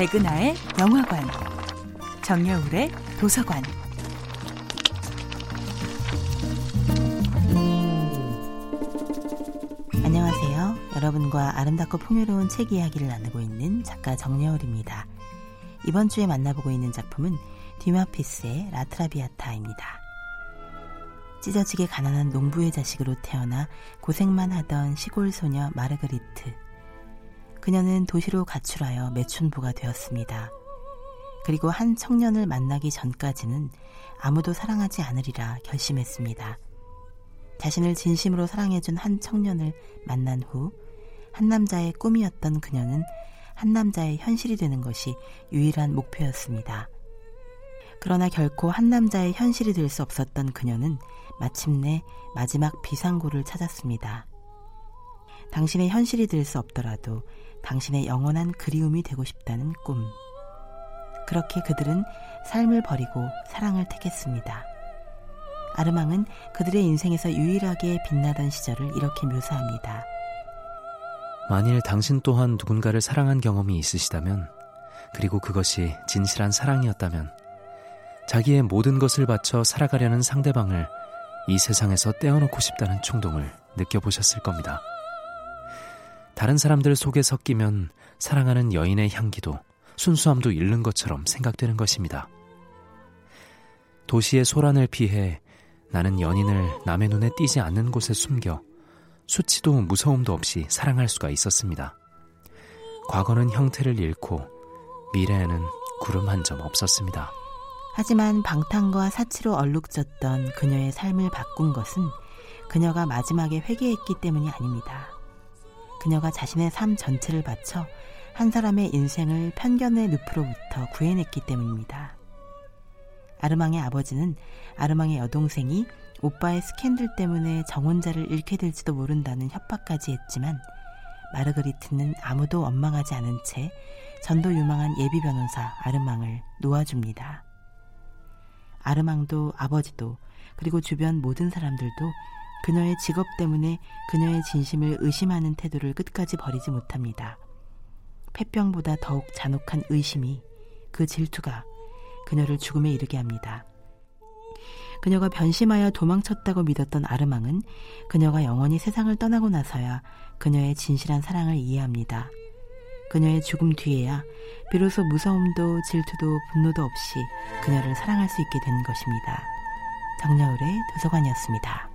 백은하의 영화관, 정여울의 도서관. 안녕하세요. 여러분과 아름답고 풍요로운 책 이야기를 나누고 있는 작가 정여울입니다. 이번 주에 만나보고 있는 작품은 디마피스의 라트라비아타입니다. 찢어지게 가난한 농부의 자식으로 태어나 고생만 하던 시골 소녀 마르그리트. 그녀는 도시로 가출하여 매춘부가 되었습니다. 그리고 한 청년을 만나기 전까지는 아무도 사랑하지 않으리라 결심했습니다. 자신을 진심으로 사랑해준 한 청년을 만난 후 한 남자의 꿈이었던 그녀는 한 남자의 현실이 되는 것이 유일한 목표였습니다. 그러나 결코 한 남자의 현실이 될 수 없었던 그녀는 마침내 마지막 비상구를 찾았습니다. 당신의 현실이 될 수 없더라도 당신의 영원한 그리움이 되고 싶다는 꿈. 그렇게 그들은 삶을 버리고 사랑을 택했습니다. 아르망은 그들의 인생에서 유일하게 빛나던 시절을 이렇게 묘사합니다. 만일 당신 또한 누군가를 사랑한 경험이 있으시다면, 그리고 그것이 진실한 사랑이었다면, 자기의 모든 것을 바쳐 살아가려는 상대방을 이 세상에서 떼어놓고 싶다는衝동을 느껴보셨을 겁니다. 다른 사람들 속에 섞이면 사랑하는 여인의 향기도 순수함도 잃는 것처럼 생각되는 것입니다. 도시의 소란을 피해 나는 연인을 남의 눈에 띄지 않는 곳에 숨겨 수치도 무서움도 없이 사랑할 수가 있었습니다. 과거는 형태를 잃고 미래에는 구름 한 점 없었습니다. 하지만 방탕과 사치로 얼룩졌던 그녀의 삶을 바꾼 것은 그녀가 마지막에 회개했기 때문이 아닙니다. 그녀가 자신의 삶 전체를 바쳐 한 사람의 인생을 편견의 늪으로부터 구해냈기 때문입니다. 아르망의 아버지는 아르망의 여동생이 오빠의 스캔들 때문에 정혼자를 잃게 될지도 모른다는 협박까지 했지만 마르그리트는 아무도 원망하지 않은 채 전도 유망한 예비 변호사 아르망을 놓아줍니다. 아르망도 아버지도 그리고 주변 모든 사람들도 그녀의 직업 때문에 그녀의 진심을 의심하는 태도를 끝까지 버리지 못합니다. 폐병보다 더욱 잔혹한 의심이 그 질투가 그녀를 죽음에 이르게 합니다. 그녀가 변심하여 도망쳤다고 믿었던 아르망은 그녀가 영원히 세상을 떠나고 나서야 그녀의 진실한 사랑을 이해합니다. 그녀의 죽음 뒤에야 비로소 무서움도 질투도 분노도 없이 그녀를 사랑할 수 있게 된 것입니다. 정여울의 도서관이었습니다.